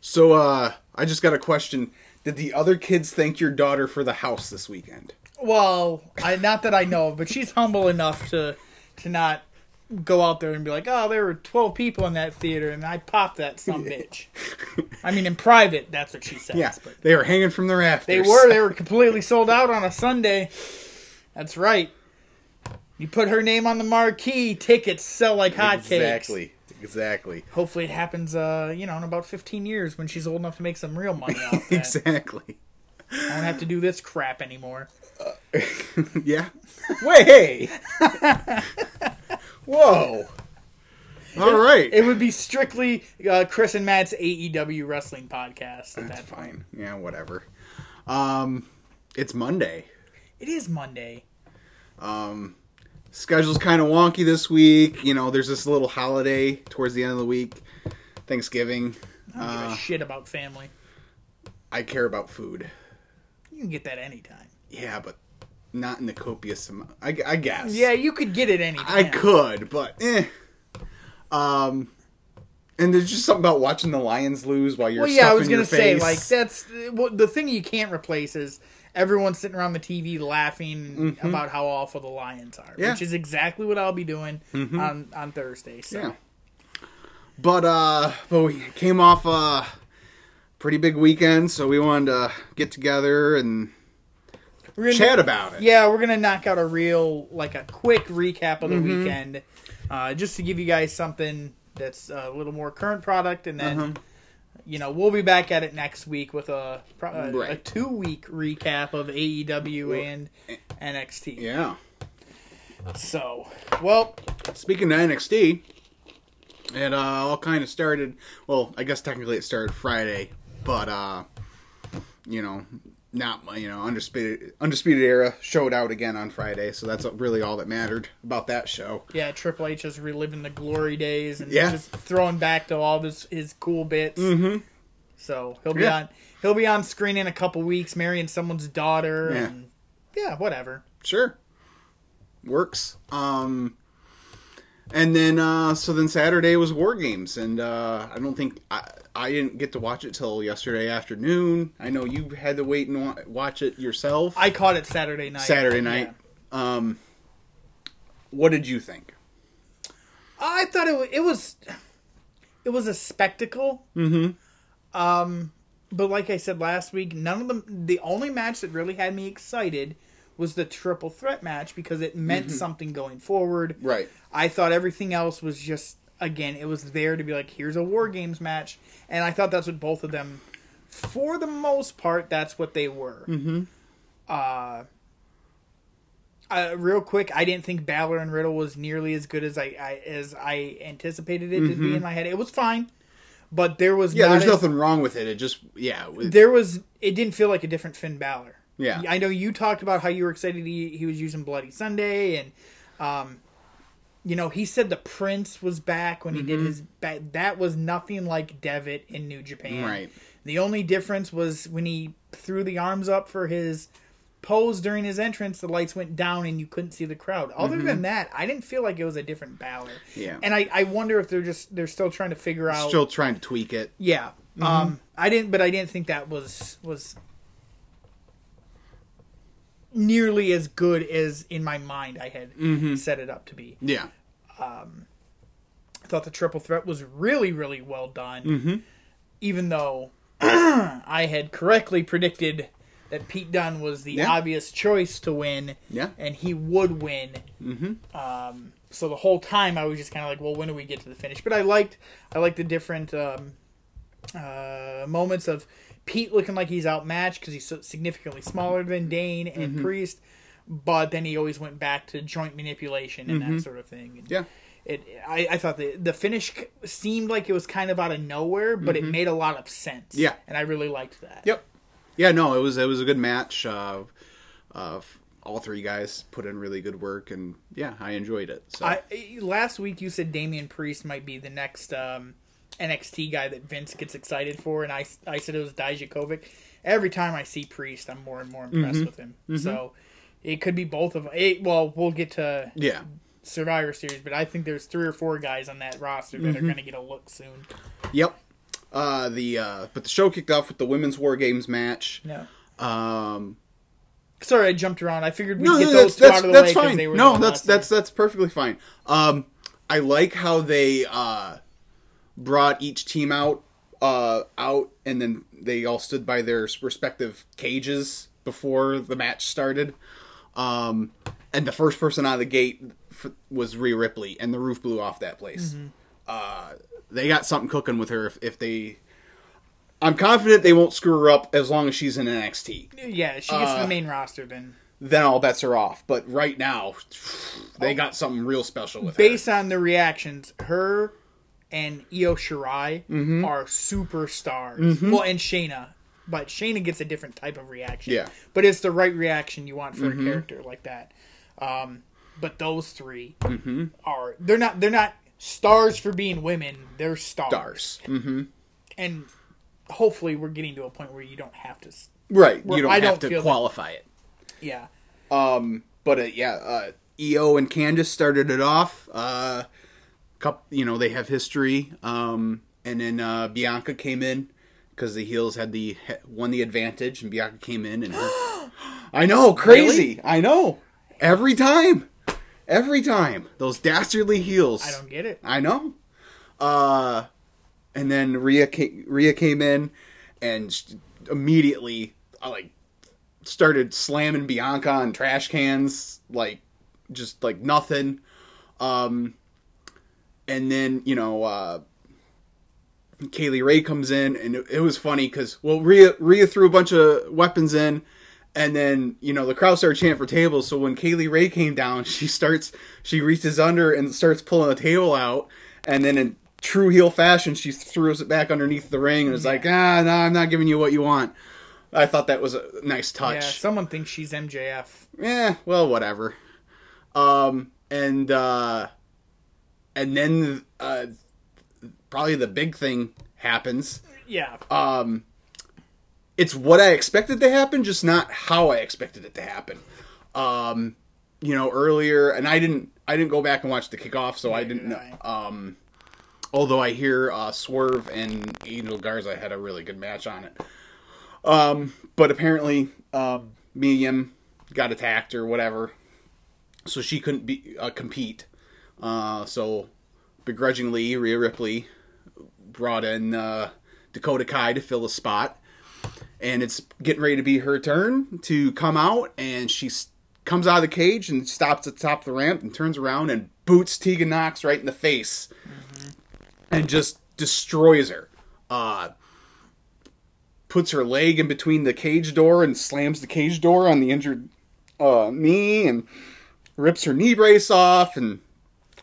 So, uh, I just got a question. Did the other kids thank your daughter for the house this weekend? Well, I not that I know, of, but she's humble enough to to not go out there and be like, "Oh, there were twelve people in that theater, and I popped that some bitch." I mean, in private, that's what she says. Yeah, but they were hanging from the rafters. they were they were completely sold out on a Sunday. That's right. You put her name on the marquee, tickets sell like hotcakes. Exactly. Exactly. Hopefully, it happens. Uh, you know, in about fifteen years when she's old enough to make some real money off. Exactly. I don't have to do this crap anymore. Yeah. Way. Whoa. All right. It would be strictly uh, Chris and Matt's AEW wrestling podcast. At That's that point. fine. Yeah, whatever. Um, it's Monday. It is Monday. Um, schedule's kind of wonky this week. You know, there's this little holiday towards the end of the week, Thanksgiving. I don't give Uh, a shit about family. I care about food. You can get that anytime. Yeah, but not in the copious amount. I, I guess. Yeah, you could get it anytime. I could, but eh. Um, and there's just something about watching the Lions lose while you're. Well, yeah, I was gonna say like that's well, the thing you can't replace is everyone sitting around the TV laughing about how awful the Lions are, Mm-hmm. Yeah. Mm-hmm. which is exactly what I'll be doing on on Thursday. So. Yeah. But uh, but we came off a pretty big weekend, so we wanted to get together and We're gonna chat about it. Yeah, we're gonna knock out a real like a quick recap of the Mm-hmm. weekend, uh, just to give you guys something that's a little more current product, and then Uh-huh. You know we'll be back at it next week with a a, a two week recap of AEW and NXT. Yeah. So, well, Speaking of NXT, it uh, all kind of started. Well, I guess technically it started Friday, but uh, you know, not you know, undisputed undisputed era showed out again on Friday, so that's really all that mattered about that show. yeah, Triple H is reliving the glory days and Yeah. just throwing back to all this his cool bits. Mm-hmm. So he'll be Yeah. on he'll be on screen in a couple weeks, marrying someone's daughter, Yeah. and yeah, whatever. Sure. Works. Um and then uh so then Saturday was War Games and uh I don't think I I didn't get to watch it till yesterday afternoon. I know you had to wait and wa- watch it yourself. I caught it Saturday night. Saturday night. Um what did you think? I thought it was, it was it was a spectacle. Mhm. Um, but like I said last week, none of them. The only match that really had me excited was the triple threat match because it meant something going forward. Right. I thought everything else was just again, it was there to be like, here's a war games match, and I thought that's what both of them, for the most part, that's what they were. Mm-hmm. Uh, uh, real quick, I didn't think Balor and Riddle was nearly as good as I, I as I anticipated it to be in my head. It was fine, but there was Yeah, not there's nothing wrong with it. It just yeah, it- there was it didn't feel like a different Finn Balor. Yeah. I know you talked about how you were excited he, he was using Bloody Sunday and um you know, he said the Prince was back when he Mm-hmm. did his ba- that was nothing like Devitt in New Japan. Right. The only difference was when he threw the arms up for his pose during his entrance, the lights went down and you couldn't see the crowd. Other than that, I didn't feel like it was a different Balor. Mm-hmm. Yeah. And I, I wonder if they're just they're still trying to figure out still trying to tweak it. yeah. Mm-hmm. Um I didn't but I didn't think that was was nearly as good as in my mind I had Mm-hmm. set it up to be. Yeah. I thought the triple threat was really really well done. Mm-hmm. Even though I had correctly predicted that Pete Dunne was the Yeah. obvious choice to win Yeah. and he would win. Mm-hmm. Um, so the whole time I was just kind of like, well, when do we get to the finish? But I liked, I liked the different um, uh, moments of Pete looking like he's outmatched because he's so significantly smaller than Dain and Mm-hmm. Priest, but then he always went back to joint manipulation and that sort of thing. And Mm-hmm. Yeah. It, I, I thought the the finish seemed like it was kind of out of nowhere, but it made a lot of sense. Mm-hmm. Yeah. and I really liked that. Yep. Yeah, no, it was it was a good match. Uh, uh, all three guys put in really good work, and yeah, I enjoyed it. So I last week you said Damian Priest might be the next um, NXT guy that Vince gets excited for, and I, I said it was Dijakovic. Every time I see Priest, I'm more and more impressed with him. So it could be both of it. Well, we'll get to yeah, Survivor Series, but I think there's three or four guys on that roster that are going to get a look soon. yep. Uh, the uh, but the show kicked off with the women's war games match. No. Um, Sorry, I jumped around. I figured we'd no, get no, those that's two out of the way fine. they were No, that's that's that's perfectly fine. Um, I like how they uh brought each team out uh out and then they all stood by their respective cages before the match started. Um, and the first person out of the gate f- was Rhea Ripley, and the roof blew off that place. Mm-hmm. Uh, they got something cooking with her if, if they. I'm confident they won't screw her up as long as she's in NXT. Yeah, she gets to Uh, the main roster then. Then all bets are off. But right now, they got something real special with her. Based on the reactions, her and Io Shirai Mm-hmm. are superstars. Well, and Shayna. But Shayna gets a different type of reaction. Yeah. Mm-hmm. But it's the right reaction you want for a character like that. Um, but those 3 Mm-hmm. are they're not they're not stars for being women. They're stars. Stars. Mm-hmm. And hopefully we're getting to a point where you don't have to. Right. You don't I have don't to feel that- qualify it. Yeah. Um, but uh, yeah, uh, Io and Candice started it off. Uh, cup, you know, they have history. Um, and then uh, Bianca came in because the heels had the won the advantage, and Bianca came in and I know, crazy. I know. Every time, every time those dastardly heels. I don't get it. I know. Uh, and then Rhea came, Rhea came in and immediately uh, like started slamming Bianca on trash cans like just like nothing. Um, and then you know uh, Kay Lee Ray comes in and it, it was funny because well Rhea Rhea threw a bunch of weapons in. And then, you know, the crowd started chanting for tables. So when Kay Lee Ray came down, she starts, she reaches under and starts pulling a table out. And then in true heel fashion, she throws it back underneath the ring and is like, ah, no, I'm not giving you what you want. I thought that was a nice Yeah, touch. someone thinks she's MJF. Yeah, well, whatever. Um, and, uh, and then, uh, probably the big thing happens. Yeah. Um, it's what I expected to happen, just not how I expected it to happen. Um, you know, earlier, and I didn't, I didn't go back and watch the kickoff, so I didn't know. did Um, although I hear uh, Swerve and Angel Garza had a really good match on it. Um, but apparently, um, Mia Yim got attacked or whatever, so she couldn't be uh, compete. Uh, so begrudgingly, Rhea Ripley brought in uh, Dakota Kai to fill the spot, and it's getting ready to be her turn to come out, and she s- comes out of the cage and stops at the top of the ramp and turns around and boots Tegan Nox right in the face, and just destroys her. Uh, puts her leg in between the cage door and slams the cage door on the injured uh, knee and rips her knee brace off and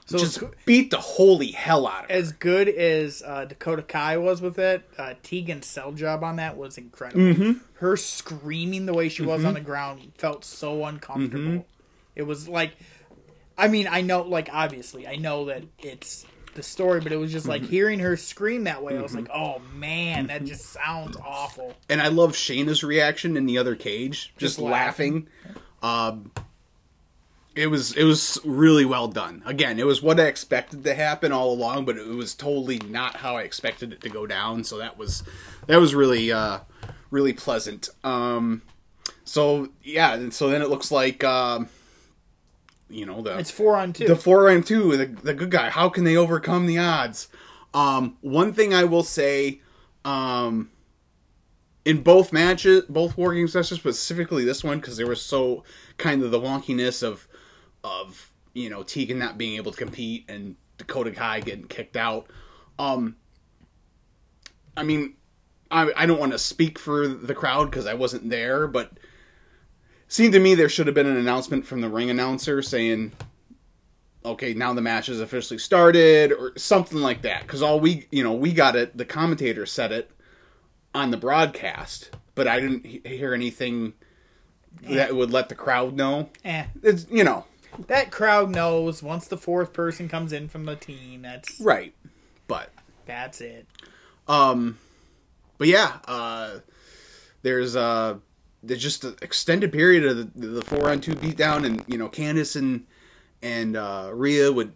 So just beat the holy hell out of her. as good as uh, Dakota Kai was with it, uh, Tegan's sell job on that was incredible. Mm-hmm. Her screaming the way she was on the ground felt so uncomfortable. Mm-hmm. It was like, I mean, I know, like, obviously, I know that it's the story, but it was just like Mm-hmm. hearing her scream that way. I was like, oh man, that just sounds awful. and I love Shayna's reaction in the other cage, just, Just laughing. Um, it was it was really well done. Again, it was what I expected to happen all along, but it was totally not how I expected it to go down. So that was that was really uh, really pleasant. Um, so yeah, and so then it looks like um, you know the It's four on two. the four on two, the, the good guy. How can they overcome the odds? Um, one thing I will say, um, in both matches, both war game sessions, specifically this one, because there was so kind of the wonkiness of, of you know Tegan not being able to compete and Dakota Kai getting kicked out. Um, I mean, I, I don't want to speak for the crowd because I wasn't there, but seemed to me there should have been an announcement from the ring announcer saying okay, now the match has officially started, or something like that. Because all we, you know, we got it. The commentator said it on the broadcast, but I didn't he- hear anything that would let the crowd know. eh. It's you know That crowd knows once the fourth person comes in from the team, that's right, but that's it. um, but yeah, uh, there's uh, there's just an extended period of the, the four on two beatdown, and you know, Candice and and uh, Rhea would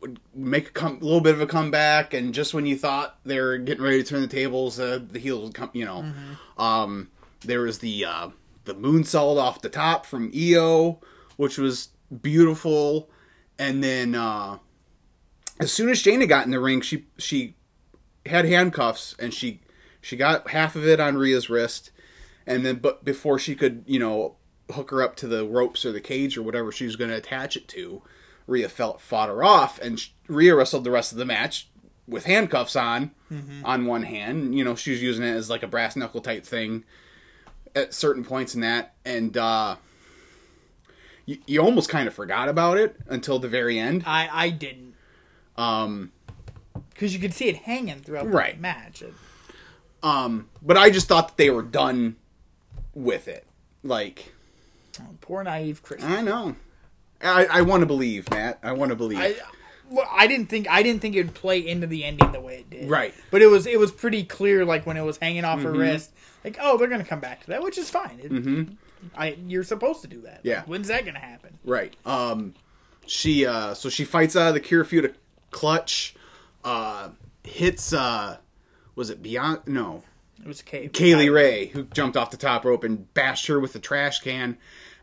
would make a come, little bit of a comeback, and just when you thought they were getting ready to turn the tables, uh, the heels would come. You know, um, there was the uh, the moonsault off the top from Io, which was beautiful, and then uh, as soon as Shayna got in the ring, she she had handcuffs and she she got half of it on Rhea's wrist, and then but before she could you know hook her up to the ropes or the cage or whatever she was going to attach it to, Rhea felt fought her off, and sh- Rhea wrestled the rest of the match with handcuffs on on one hand. You know she was using it as like a brass knuckle type thing at certain points in that, and uh, you, you almost kind of forgot about it until the very end. I I didn't Um, because you could see it hanging throughout Right. the match. It- Um, but I just thought that they were done with it. Like, oh, poor naive Chris. I know. I, I want to believe, Matt. I want to believe. I well, I didn't think I didn't think it would play into the ending the way it did. Right. But it was it was pretty clear like when it was hanging off her Mm-hmm. wrist, like oh they're gonna come back to that, which is fine. It, I you're supposed to do that. Yeah. Like, when's that gonna happen? right. Um, she uh, so she fights out of the Kirifuda clutch. Uh, hits uh, was it beyond? No, It was Kay. Kaylee Ray who jumped off the top rope and bashed her with the trash can,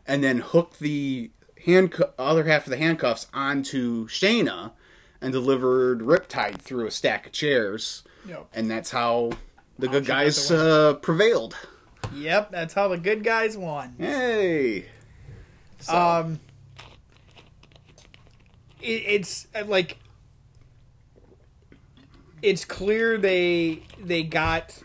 and then hooked the hand other half of the handcuffs onto Shayna, and delivered Riptide through a stack of chairs. Yep. and that's how the good guys uh, prevailed. Yep, that's how the good guys won. Hey, so, Um, it, it's uh, like it's clear they they got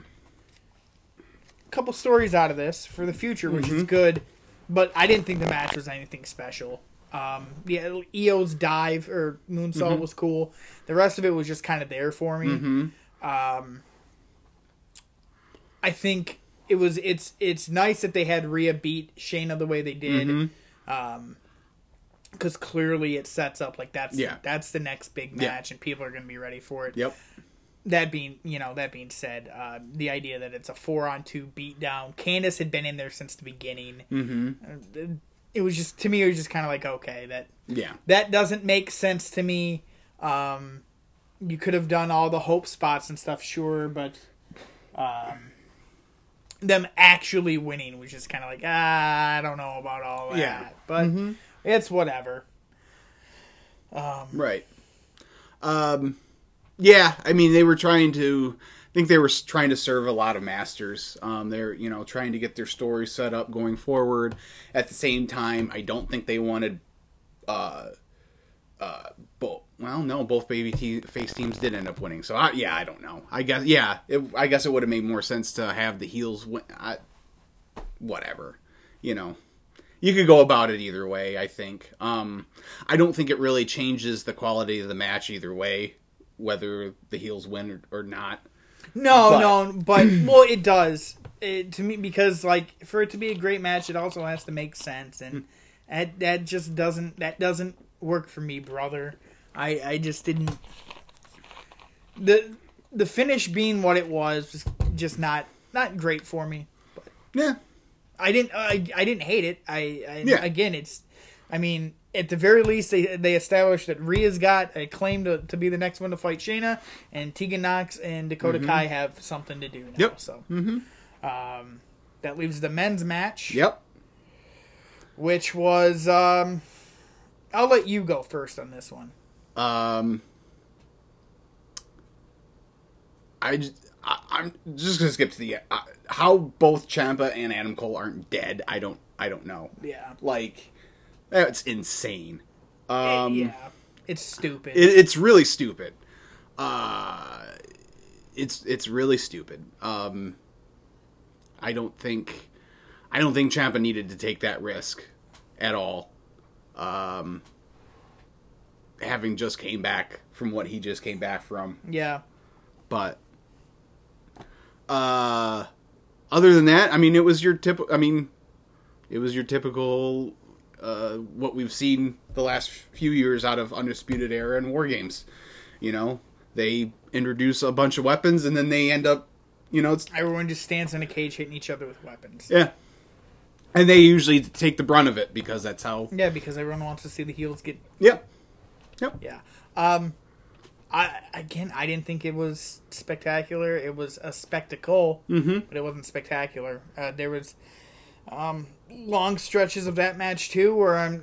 a couple stories out of this for the future, which is good. But I didn't think the match was anything special. Um, yeah, Io's dive or moonsault was cool. The rest of it was just kind of there for me. Um, I think it was it's it's nice that they had Rhea beat Shayna the way they did. Um, because clearly it sets up like that's Yeah. that's the next big Yeah. match and people are going to be ready for it. yep, That being you know that being said, uh, the idea that it's a four on two beatdown. Candice had been in there since the beginning. Mm-hmm. It was just to me it was just kind of like okay that yeah, that doesn't make sense to me. Um, you could have done all the hope spots and stuff, sure, but um, them actually winning was just kind of like ah, I don't know about all that, Yeah. but it's whatever. Um, right. Um, yeah, I mean they were trying to. I think they were trying to serve a lot of masters. Um, they're you know trying to get their story set up going forward. At the same time, I don't think they wanted. Uh, uh, both. Well, no, both baby te- face teams did end up winning. So I, yeah, I don't know. I guess yeah, it, I guess it would have made more sense to have the heels win. I, whatever, you know. You could go about it either way. I think. Um, I don't think it really changes the quality of the match either way, whether the heels win or, or not. No, But- no, but well, it does it, to me because like for it to be a great match, it also has to make sense, and that that just doesn't that doesn't work for me, brother. I I just didn't the the finish being what it was was just not not great for me. Yeah, I didn't I, I didn't hate it. I, I Yeah. again it's I mean at the very least they they established that Rhea's got a claim to, to be the next one to fight Shayna and Tegan Nox and Dakota Kai have something to do now. Mm-hmm. So um, that leaves the men's match, yep. which was um, I'll let you go first on this one. Um, I, I'm just gonna skip to the uh, how both Ciampa and Adam Cole aren't dead. I don't I don't know. Yeah. Like that's insane. Um, yeah. It's stupid. it, it's really stupid. Uh, it's it's really stupid. Um, I don't think I don't think Ciampa needed to take that risk at all. Um, having just came back from what he just came back from, yeah. but uh, other than that, I mean, it was your tip. I mean, it was your typical uh, what we've seen the last few years out of Undisputed Era and War Games. You know, they introduce a bunch of weapons and then they end up, you know, it's Everyone just stands in a cage hitting each other with weapons. yeah, and they usually take the brunt of it because that's how. Yeah, because everyone wants to see the heels get Yep. Yep. Yeah. Um, I again, I didn't think it was spectacular. It was a spectacle, Mm-hmm. but it wasn't spectacular. Uh, there was um, long stretches of that match too, where I'm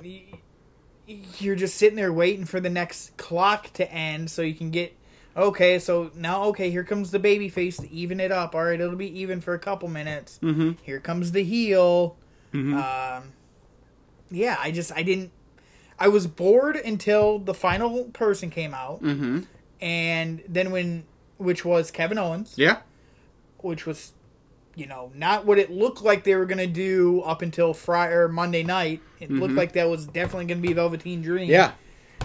you're just sitting there waiting for the next clock to end so you can get okay. So now, okay, here comes the baby face to even it up. All right, it'll be even for a couple minutes. Mm-hmm. Here comes the heel. Mhm. Um, yeah, I just I didn't. I was bored until the final person came out, Mm-hmm. and then when which was Kevin Owens, Yeah. which was you know not what it looked like they were gonna do up until Friday or Monday night. It looked Mhm. like that was definitely gonna be Velveteen Dream. Yeah.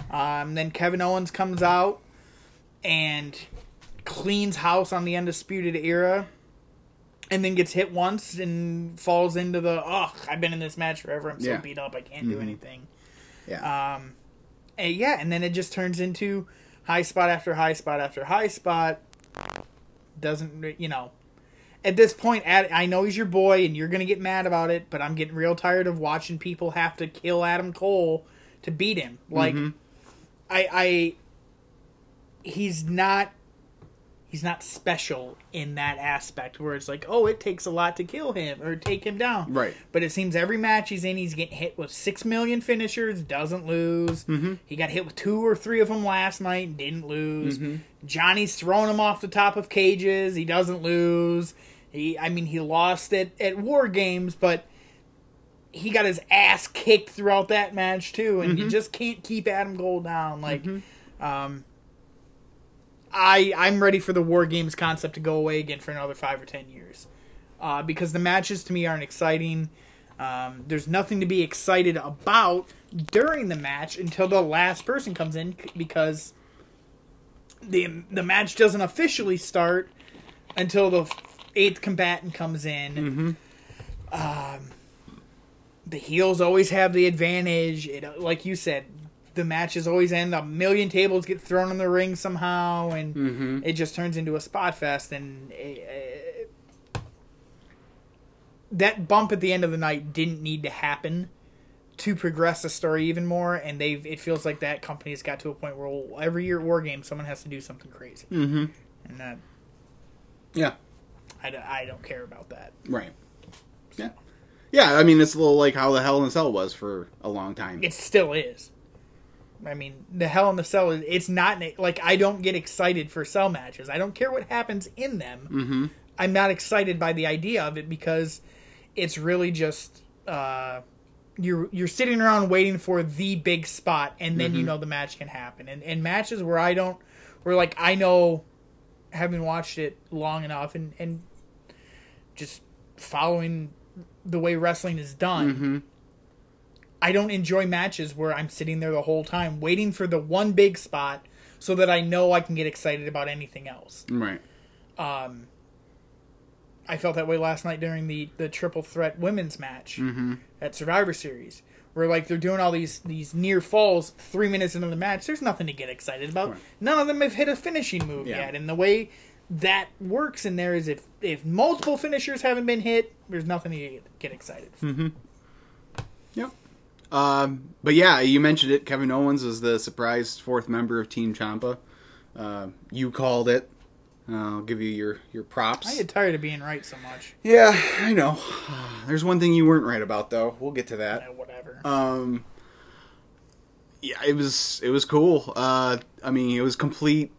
Um, then Kevin Owens comes out and cleans house on the Undisputed Era, and then gets hit once and falls into the ugh. I've been in this match forever. I'm so Yeah. beat up. I can't do Mhm. anything. Yeah. Um, and yeah, and then it just turns into high spot after high spot after high spot. Doesn't you know? At this point, I know he's your boy, and you're gonna get mad about it, but I'm getting real tired of watching people have to kill Adam Cole to beat him. Like, Mhm. I, I, he's not, he's not special in that aspect where it's like, oh, it takes a lot to kill him or take him down. Right. But it seems every match he's in, he's getting hit with six million finishers, doesn't lose. Mhm. He got hit with two or three of them last night, and didn't lose. Mhm. Johnny's throwing him off the top of cages, he doesn't lose. He, I mean, he lost at at War Games, but he got his ass kicked throughout that match too, and you just can't keep Adam Cole down. Like, um, I I'm ready for the War Games concept to go away again for another five or ten years, uh, because the matches to me aren't exciting. Um, there's nothing to be excited about during the match until the last person comes in, because the the match doesn't officially start until the eighth combatant comes in. Um, the heels always have the advantage. It, like you said, the matches always end. A million tables get thrown in the ring somehow, and Mm-hmm. it just turns into a spot fest. And uh, that bump at the end of the night didn't need to happen to progress the story even more. And they've it feels like that company's got to a point where well, every year at War Games, someone has to do something crazy, Mm-hmm. and that Yeah. I, I don't care about that. Right. Yeah. Yeah. I mean, it's a little like how the Hell in a Cell was for a long time. It still is. I mean, the Hell in the Cell is it's not like I don't get excited for cell matches. I don't care what happens in them. Mm-hmm. I'm not excited by the idea of it because it's really just uh, you're you're sitting around waiting for the big spot, and then you know the match can happen. And and matches where I don't, where like I know, having watched it long enough and and just following the way wrestling is done. Mm-hmm. I don't enjoy matches where I'm sitting there the whole time waiting for the one big spot so that I know I can get excited about anything else. Right. Um, I felt that way last night during the the triple threat women's match Mm-hmm. at Survivor Series, where like they're doing all these these near falls three minutes into the match. There's nothing to get excited about. Right. None of them have hit a finishing move Yeah. yet, and the way that works in there is if if multiple finishers haven't been hit, there's nothing to get, excited. For. Mm-hmm. Yep. Um, but yeah, you mentioned it. Kevin Owens is the surprise fourth member of Team Ciampa. Uh, you called it. I'll give you your your props. I get tired of being right so much. Yeah, I know. There's one thing you weren't right about, though. We'll get to that. Uh, whatever. Um, yeah, it was it was cool. Uh, I mean, it was complete.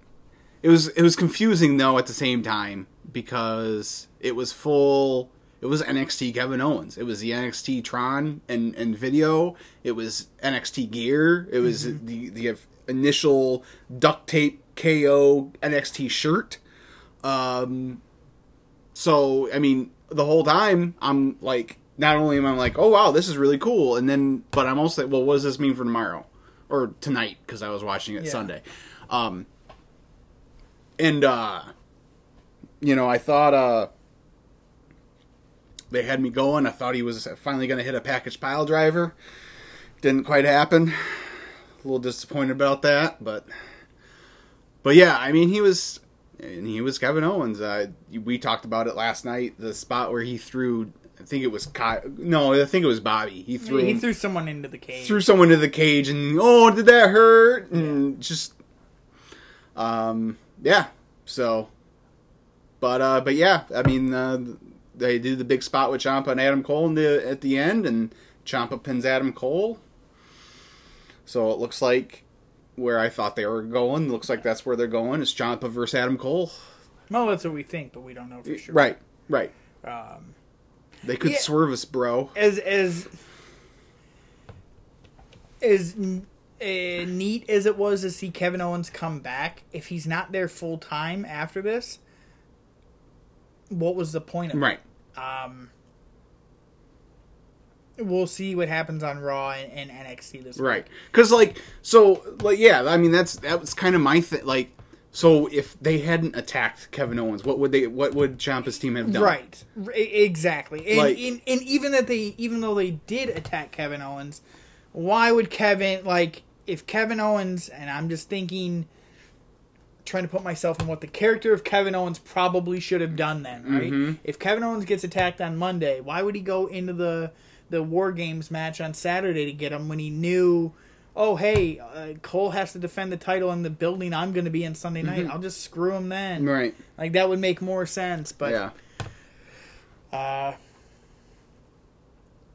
It was it was confusing though at the same time because it was full. It was NXT Kevin Owens. It was the NXT Tron and and video. It was NXT gear. It was the the initial duct tape KO NXT shirt. Um, so I mean, the whole time I'm like, not only am I like, oh wow, this is really cool, and then, but I'm also like, well, what does this mean for tomorrow or tonight? Because I was watching it Yeah. Sunday, um, and uh, you know, I thought uh, they had me going. I thought he was finally going to hit a package pile driver. Didn't quite happen. A little disappointed about that, but but yeah, I mean, he was and he was Kevin Owens. Uh, we talked about it last night. The spot where he threw, I think it was Ky- no, I think it was Bobby. He threw he him- threw someone into the cage. threw someone to the cage, and oh, did that hurt? And just Um, yeah. So, but uh, but yeah, I mean, uh, they do the big spot with Ciampa and Adam Cole in the, at the end, and Ciampa pins Adam Cole. So it looks like where I thought they were going. Looks like that's where they're going. Is Ciampa versus Adam Cole? Well, that's what we think, but we don't know for sure. Right, right. Um, They could Yeah. swerve us, bro. as as as uh, neat as it was to see Kevin Owens come back, if he's not there full time after this, what was the point of Right. it? Um, we'll see what happens on Raw and, and NXT this Right. Because like so like yeah, I mean that's that was kind of my thing. Like so if they hadn't attacked Kevin Owens, what would they? What would Ciampa's team have done? Right, R- exactly, and, Like- and and even that they, even though they did attack Kevin Owens, why would Kevin like if Kevin Owens? And I'm just thinking, trying to put myself in what the character of Kevin Owens probably should have done then, right? Mm-hmm. If Kevin Owens gets attacked on Monday, why would he go into the the War Games match on Saturday to get him when he knew? Oh hey, uh, Cole has to defend the title in the building I'm going to be in Sunday night. I'll just screw him then. Mm-hmm. Right. Like that would make more sense. But yeah. uh,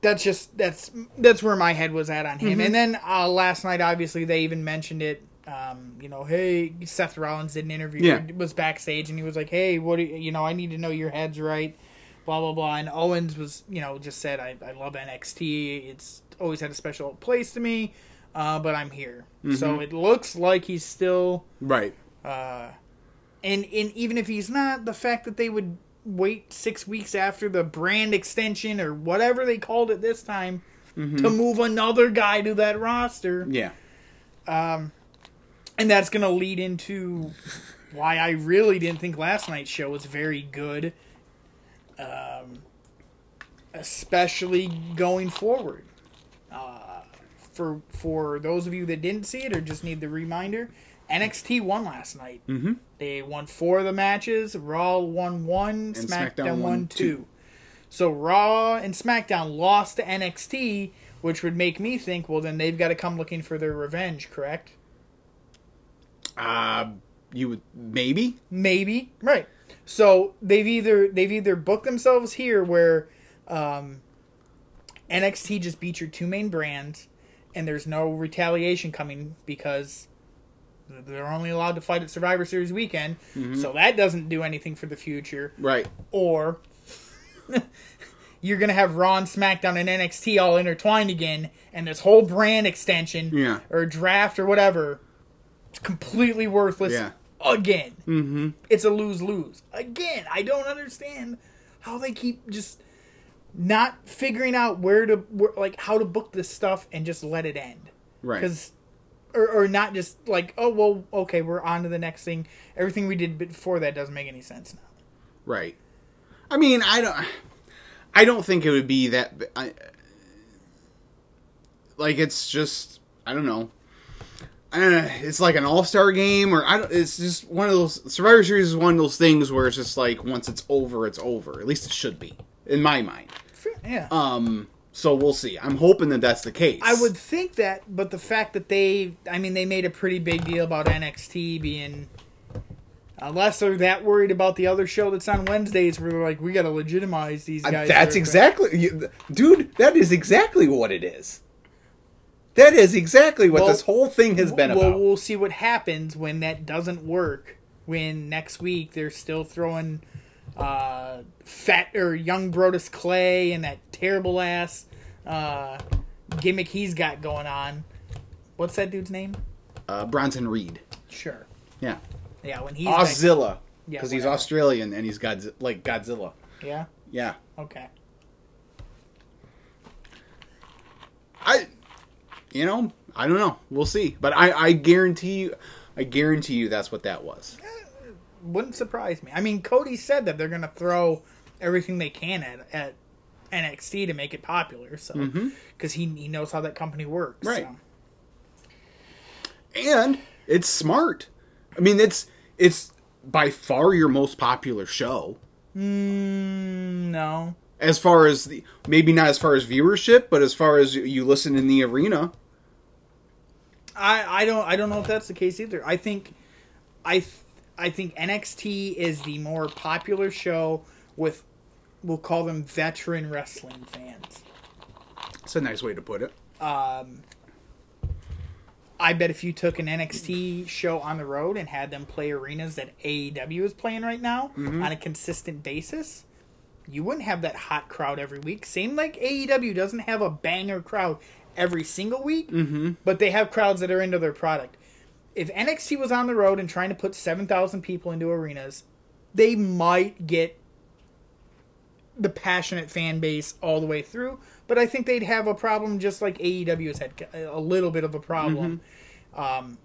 that's just that's that's where my head was at on him. And then uh, last night, obviously, they even mentioned it. Um, you know, hey, Seth Rollins did an interview. Yeah. Was backstage, and he was like, "Hey, what? Do you, you know, I need to know your head's right." Blah blah blah. And Owens was, you know, just said, "I, I love NXT. It's always had a special place to me, uh, but I'm here." So it looks like he's still Right. uh, and and even if he's not, the fact that they would wait six weeks after the brand extension or whatever they called it this time to move another guy to that roster, Yeah. And that's going to lead into why I really didn't think last night's show was very good, um, especially going forward. Uh, for for those of you that didn't see it or just need the reminder, NXT won last night. Mm-hmm. They won four of the matches. Raw won one. SmackDown, SmackDown won two. two. So Raw and SmackDown lost to NXT, which would make me think, well, then they've got to come looking for their revenge, correct? Uh, you would maybe. Maybe right. So they've either they've either booked themselves here where um, NXT just beat your two main brands, and there's no retaliation coming because they're only allowed to fight at Survivor Series weekend. So that doesn't do anything for the future. Right. Or you're gonna have Raw and SmackDown and NXT all intertwined again, and this whole brand extension Yeah. or draft or whatever, completely worthless Yeah. again. Mm-hmm. It's a lose lose again. I don't understand how they keep just not figuring out where to where, like how to book this stuff and just let it end Right. because or, or not just like oh well okay we're on to the next thing everything we did before that doesn't make any sense now Right. I mean, I don't. I don't think it would be that. I, like it's just I don't know. Uh, it's like an all star game, or I don't. It's just one of those Survivor Series is one of those things where it's just like once it's over, it's over. At least it should be in my mind. yeah Um. So we'll see. I'm hoping that that's the case. I would think that, but the fact that they, I mean, they made a pretty big deal about NXT being, unless they're that worried about the other show that's on Wednesdays, where they're like, we got to legitimize these Uh, guys. That's that exactly, dude. That is exactly what it is. That is exactly what Well, this whole thing has been about. well, about. we'll see what happens when that doesn't work. When next week they're still throwing uh, fat or young Brodus Clay and that terrible ass uh, gimmick he's got going on. What's that dude's name? Uh, Bronson Reed. Sure. Yeah. Yeah, when he's back- Ozilla. Yeah, Because he's. Australian and he's Godzi- like Godzilla. Yeah. Yeah. Okay. I, you know, I don't know. We'll see. But I, I guarantee you, I guarantee you that's what that was. Wouldn't surprise me. I mean, Cody said that they're going to throw everything they can at, at NXT to make it popular. So, because he he knows how that company works. Right. so. And it's smart. I mean, it's it's by far your most popular show. Mm, no. As far as the maybe not as far as viewership, but as far as you listen in the arena. I, I don't I don't know if that's the case either. I think I th- I think NXT is the more popular show with we'll call them veteran wrestling fans. It's a nice way to put it. Um, I bet if you took an NXT show on the road and had them play arenas that AEW is playing right now Mm-hmm. on a consistent basis, you wouldn't have that hot crowd every week. Same like AEW doesn't have a banger crowd every single week, Mm-hmm. but they have crowds that are into their product. If NXT was on the road and trying to put 7,000 people into arenas, they might get the passionate fan base all the way through, but I think they'd have a problem just like AEW has had a little bit of a problem. Um,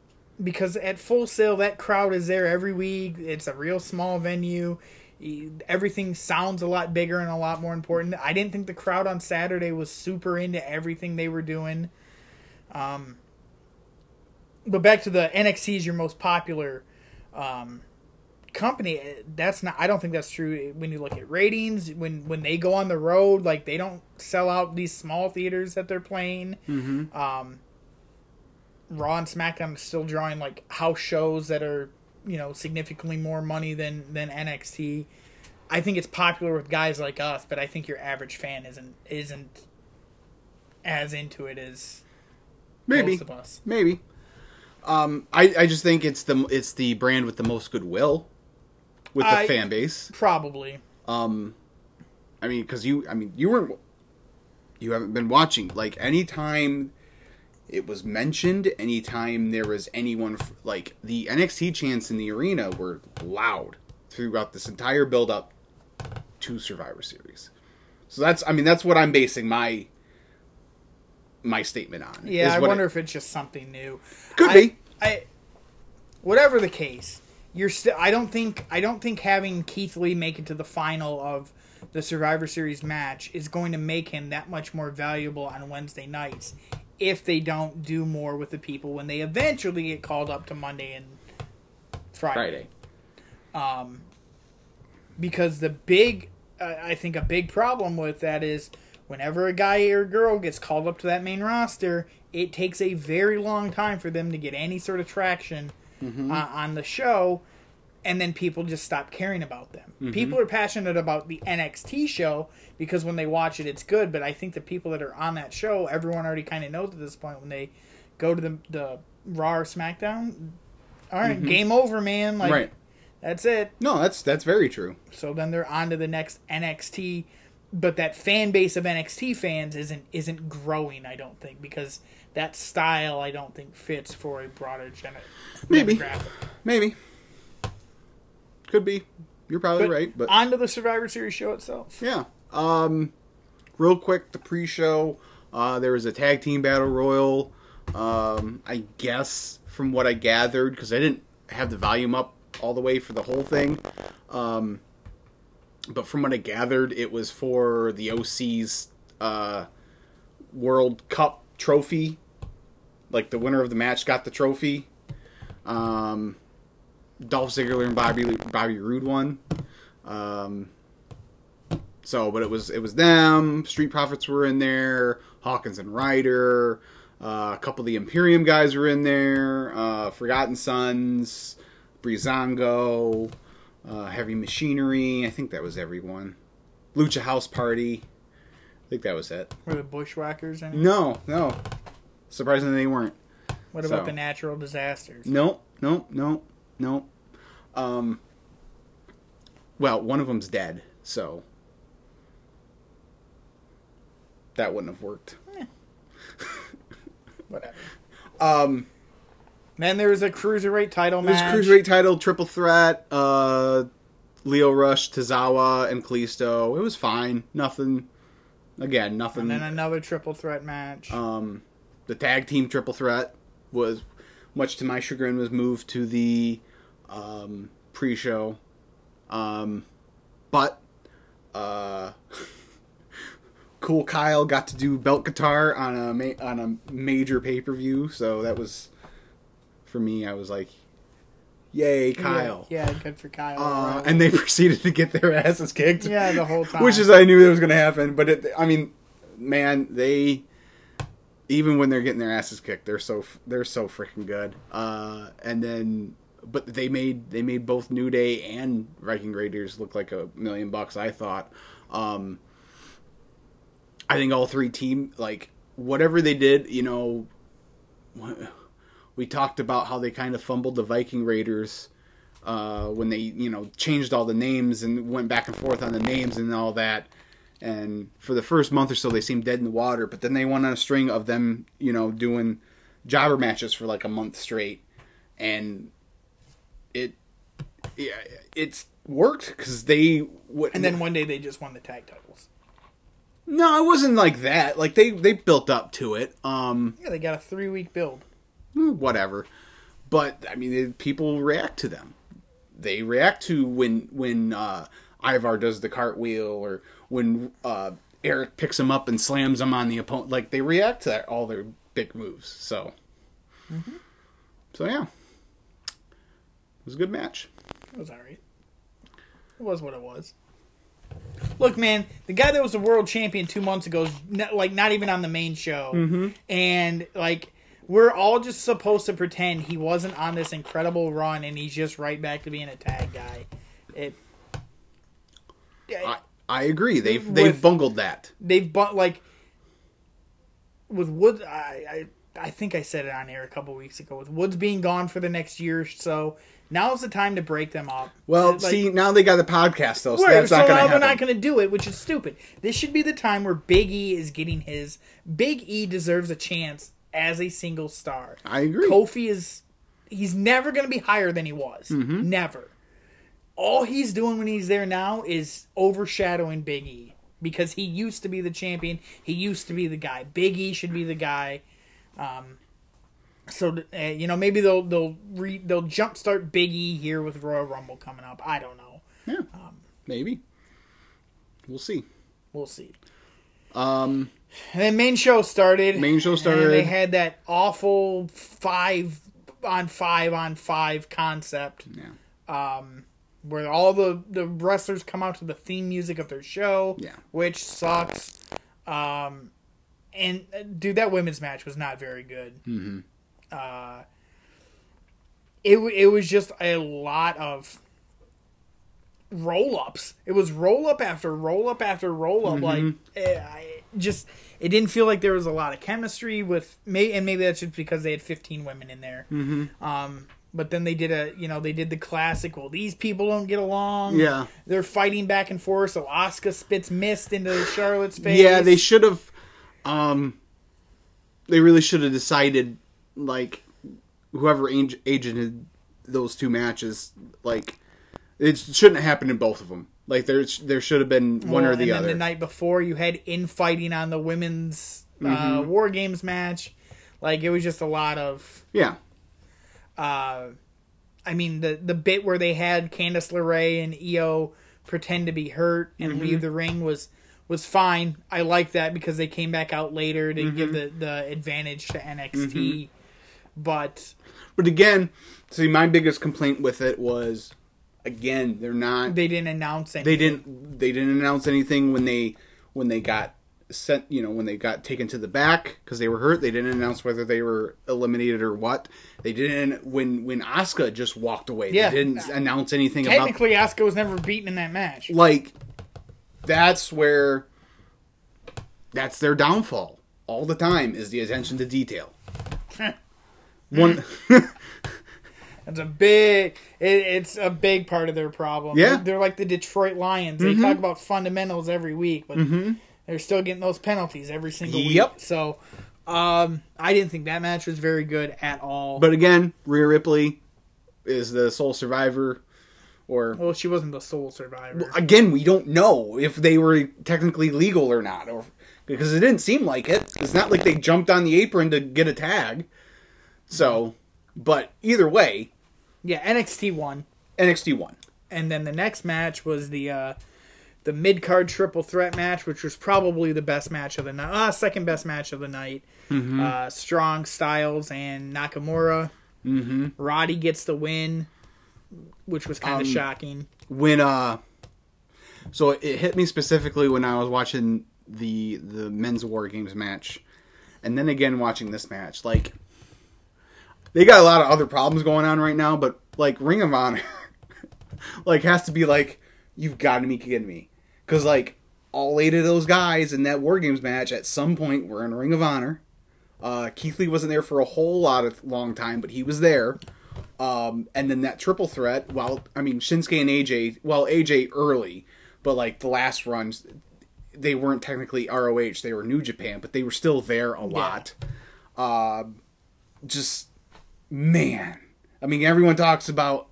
because at Full Sail, that crowd is there every week. It's a real small venue. Everything sounds a lot bigger and a lot more important. I didn't think the crowd on Saturday was super into everything they were doing. Um, but back to the NXT is your most popular um, company. That's not. I don't think that's true. When you look at ratings, when when they go on the road, like they don't sell out these small theaters that they're playing. Mm-hmm. Um, Raw and SmackDown are still drawing like house shows that are you know significantly more money than than NXT. I think it's popular with guys like us, but I think your average fan isn't isn't as into it as Maybe, most of us. maybe. Um, I, I just think it's the it's the brand with the most goodwill with the I- fan base. Probably. Um, I mean, because you, I mean, you weren't, you haven't been watching. Like anytime it was mentioned, anytime there was anyone f- like the NXT chants in the arena were loud throughout this entire build up to Survivor Series. So that's, I mean, that's what I'm basing my my statement on. Yeah, I wonder it- if it's just something new. Could I, be. I, whatever the case, you're still. I don't think. I don't think having Keith Lee make it to the final of the Survivor Series match is going to make him that much more valuable on Wednesday nights. If they don't do more with the people when they eventually get called up to Monday and Friday, Friday. um, because the big, uh, I think a big problem with that is whenever a guy or girl gets called up to that main roster, it takes a very long time for them to get any sort of traction uh, on the show, and then people just stop caring about them. People are passionate about the NXT show because when they watch it, it's good. But I think the people that are on that show, everyone already kind of knows at this point when they go to the the Raw or SmackDown. All right, mm-hmm. game over, man. Like right. that's it. No, that's that's very true. So then they're on to the next NXT, but that fan base of NXT fans isn't isn't growing. I don't think because that style I don't think fits for a broader gen- Maybe. demographic. Maybe. Could be. You're probably But right, but on to the Survivor Series show itself. Yeah. Um, real quick, the pre-show, uh, there was a tag team battle royal. Um, I guess from what I gathered, because I didn't have the volume up all the way for the whole thing. Um, but from what I gathered, it was for the OC's uh, World Cup trophy. Like the winner of the match got the trophy. Um, Dolph Ziggler and Bobby Bobby Roode won. Um, so, but it was it was them. Street Profits were in there. Hawkins and Ryder. Uh, a couple of the Imperium guys were in there. Uh, Forgotten Sons, Breezango, uh, Heavy Machinery. I think that was everyone. Lucha House Party. I think that was it. Were the Bushwhackers in it? No, no. Surprisingly, they weren't. What about So- the natural disasters? No, no, no, no. Um. Well, one of them's dead, so that wouldn't have worked. Whatever. Um, Then there was a cruiserweight title was match. cruiserweight title, triple threat. Uh, Lio Rush, Tozawa, and Kalisto. It was fine. Nothing. Again, nothing. and then another triple threat match. Um, the tag team triple threat was, much to my chagrin, was moved to the um, pre-show. Um, but uh, Cool Kyle got to do belt guitar on a ma- on a major pay per view, so that was for me. I was like, "Yay, Kyle!" Yeah, yeah, good for Kyle. Uh, and they proceeded to get their asses kicked. yeah, the whole time. Which is I knew that was going to happen, but it, I mean, man, they even when they're getting their asses kicked, they're so they're so freaking good. Uh, and then but they made they made both New Day and Viking Raiders look like a million bucks. I thought. Um, I think all three team like whatever they did, you know. We talked about how they kind of fumbled the Viking Raiders uh, when they you know changed all the names and went back and forth on the names and all that. And for the first month or so, they seemed dead in the water. But then they went on a string of them, you know, doing jobber matches for like a month straight, and it, yeah, it's worked because they would. And then one day they just won the tag titles. No, it wasn't like that. Like they they built up to it. Um, Yeah, they got a three week build. whatever. But I mean, it, people react to them. They react to when when uh, Ivar does the cartwheel or when uh, Erik picks him up and slams him on the opponent. Like they react to that, all their big moves. So, so yeah, it was a good match. It was alright. It was what it was. Look, man, the guy that was the world champion two months ago is not, like not even on the main show, mm-hmm. and like we're all just supposed to pretend he wasn't on this incredible run, and he's just right back to being a tag guy. It. I, I agree. They've they've bungled that. they've bought like with Wood. I, I I think I said it on air a couple weeks ago. With Woods being gone for the next year or so, now's the time to break them up. Well, Like- see, now they got the podcast though, so Right, that's so not going now to they're not going to do it, which is stupid. This should be the time where Big E is getting his. Big E deserves a chance as a single star. I agree. Kofi is. He's never going to be higher than he was. Mm-hmm. Never. All he's doing when he's there now is overshadowing Big E because he used to be the champion. He used to be the guy. Big E should be the guy. Um, so uh, you know maybe they'll they'll re, they'll jumpstart Big E here with Royal Rumble coming up. I don't know. yeah, maybe. We'll see. We'll see. Um, And then main show started. Main show started. And they had that awful five on five on five concept yeah. Um, where all the, the wrestlers come out to the theme music of their show, Yeah. which sucks. Um, and uh, dude, that women's match was not very good. Mm-hmm. Uh, it it was just a lot of roll ups. It was roll up after roll up after roll up. Like eh, I just it didn't feel like there was a lot of chemistry with may and maybe that's just because they had 15 women in there. Mm-hmm. Um, but then they did a you know they did the classic. Well, these people don't get along. Yeah. they're fighting back and forth. So Asuka spits mist into Charlotte's face. Yeah, they should have. Um, they really should have decided, like, whoever ag- agented those two matches, like, it shouldn't have happened in both of them. Like, there there should have been one Well, or the and other. Then the night before, you had infighting on the women's Mm-hmm. uh, war games match. Like it was just a lot of. yeah, Uh, I mean the the bit where they had Candice LeRae and Io pretend to be hurt and Mm-hmm. leave the ring was was fine. I like that because they came back out later to give Mm-hmm. the the advantage to NXT. But but again, see, my biggest complaint with it was, again, they're not. they didn't announce anything. they didn't they didn't announce anything when they when they got sent you know when they got taken to the back because they were hurt they didn't announce whether they were eliminated or what they didn't when when Asuka just walked away Yeah. they didn't announce anything about it. Technically, Asuka was never beaten in that match. like that's where that's their downfall all the time is the attention to detail one It's a big. It, it's a big part of their problem. Yeah. they're, they're like the Detroit Lions. They talk about fundamentals every week, but they're still getting those penalties every single Yep. week. So, um, I didn't think that match was very good at all. but again Rhea Ripley is the sole survivor or well, she wasn't the sole survivor. again, we don't know if they were technically legal or not, or because it didn't seem like it. It's not like they jumped on the apron to get a tag. So, but either way, yeah, NXT won, NXT won. and then the next match was the uh, the mid card triple threat match, which was probably the best match of the night. Uh, second best match of the night. Uh, Strong, Styles, and Nakamura. Mm-hmm. Roddy gets the win, which was kind of shocking. When uh, so it hit me specifically when I was watching the the men's war games match, and then again watching this match. Like, they got a lot of other problems going on right now, but like Ring of Honor, like has to be like you've got to be kidding me, because like all eight of those guys in that War Games match at some point were in Ring of Honor. Uh, Keith Lee wasn't there for a whole lot of long time, but he was there. Um, and then that triple threat. Well, I mean Shinsuke and AJ. Well, AJ early, but like the last runs, they weren't technically ROH. They were New Japan, but they were still there a lot. Uh, just man, I mean, everyone talks about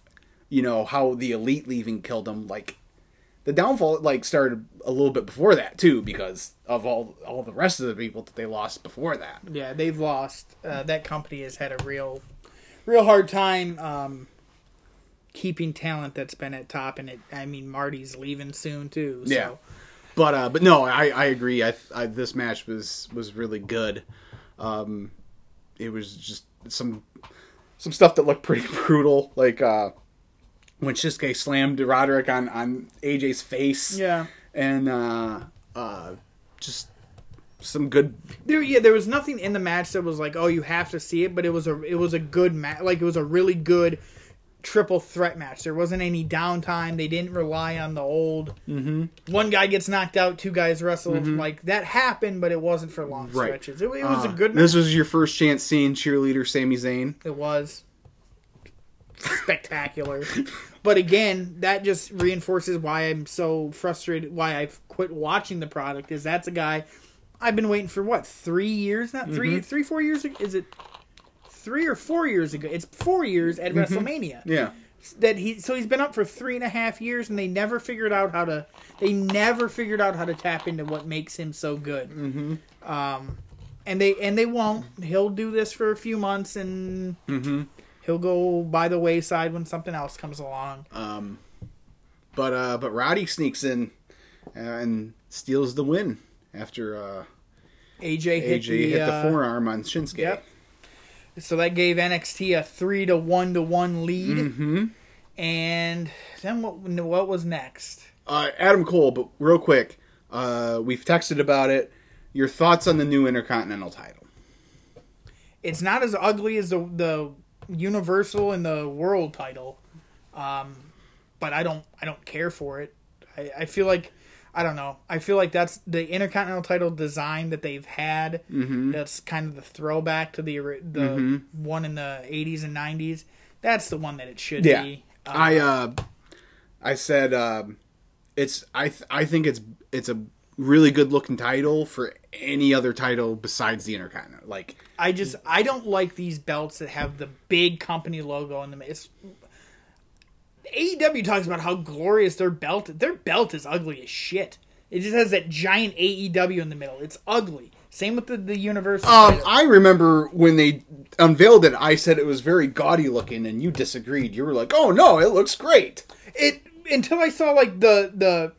you know how the elite leaving killed them. Like the downfall, like started a little bit before that too, because of all all the rest of the people that they lost before that. Yeah, they've lost. Uh, that company has had a real, real hard time um, keeping talent that's been at top. And it, I mean, Marty's leaving soon too. So. Yeah. But uh, but no, I, I agree. I, I this match was was really good. Um, it was just some some stuff that looked pretty brutal, like uh, when Shinsuke slammed Roderick on on AJ's face. Yeah. and uh, uh, just some good. There, yeah, there was nothing in the match that was like, oh, you have to see it, but it was a, it was a good match. Like it was a really good triple threat match. There wasn't any downtime. They didn't rely on the old Mm-hmm. one guy gets knocked out, two guys wrestle. Like that happened, but it wasn't for long Right. stretches. It, it was a Uh, good match. This was your first chance seeing cheerleader Sami Zayn. It was spectacular. but again, that just reinforces why I'm so frustrated. Why I've quit watching the product is that's a guy I've been waiting for what three years now? 3 three, four years? Is it three or four years ago? It's four years at WrestleMania Yeah. that he. So he's been up for three and a half years, and they never figured out how to. They never figured out how to tap into what makes him so good. Mm-hmm. Um, and they and they won't. He'll do this for a few months, and Mm-hmm. he'll go by the wayside when something else comes along. Um, but uh, but Roddy sneaks in uh, and steals the win after uh, AJ hit AJ the, hit the uh, forearm on Shinsuke. Yep. So that gave NXT a three to one to one lead, Mm-hmm. and then what? What was next? Uh, Adam Cole, but real quick, uh, we've texted about it. Your thoughts on the new Intercontinental title? It's not as ugly as the the Universal and the World title, um, but I don't I don't care for it. I, I feel like I don't know. I feel like that's the Intercontinental title design that they've had. Mm-hmm. That's kind of the throwback to the the Mhm. one in the '80s and '90s. That's the one that it should Yeah. be. Uh, I uh, I said um, it's I th- I think it's it's a really good looking title for any other title besides the Intercontinental. Like I just I don't like these belts that have the big company logo in them. It's AEW talks about how glorious their belt. Their belt is ugly as shit. It just has that giant AEW in the middle. It's ugly. Same with the the Universal. Um. I remember when they unveiled it, I said it was very gaudy looking, and you disagreed. You were like, "Oh no, it looks great." it until I saw like the the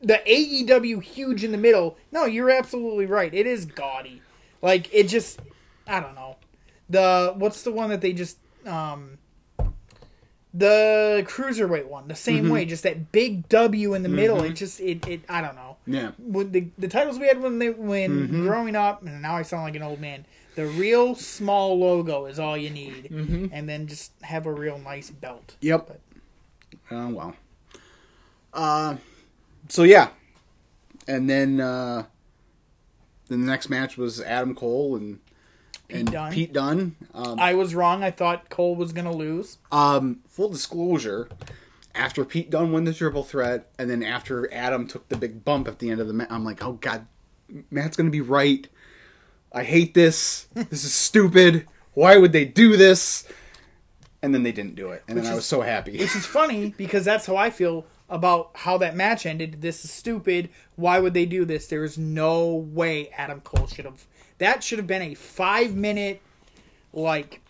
the AEW huge in the middle. No, you're absolutely right. It is gaudy. Like it just I don't know. The what's the one that they just um the cruiserweight one, the same way, just that big W in the middle. It just it, it I don't know. Yeah, When the the titles we had when they when growing up, and now I sound like an old man. The real small logo is all you need, and then just have a real nice belt. yep. Oh well. Uh, so yeah, and then uh, the next match was Adam Cole and and Dunne. Pete Dunne. Um, I was wrong. I thought Cole was going to lose. Um, full disclosure, after Pete Dunne won the triple threat, and then after Adam took the big bump at the end of the match, I'm like, oh god, Matt's gonna be right. I hate this. this is stupid. Why would they do this? And then they didn't do it, and then I was so happy. Which is funny because that's how I feel about how that match ended. This is stupid. Why would they do this? There is no way Adam Cole should have. That should have been a five minute, like,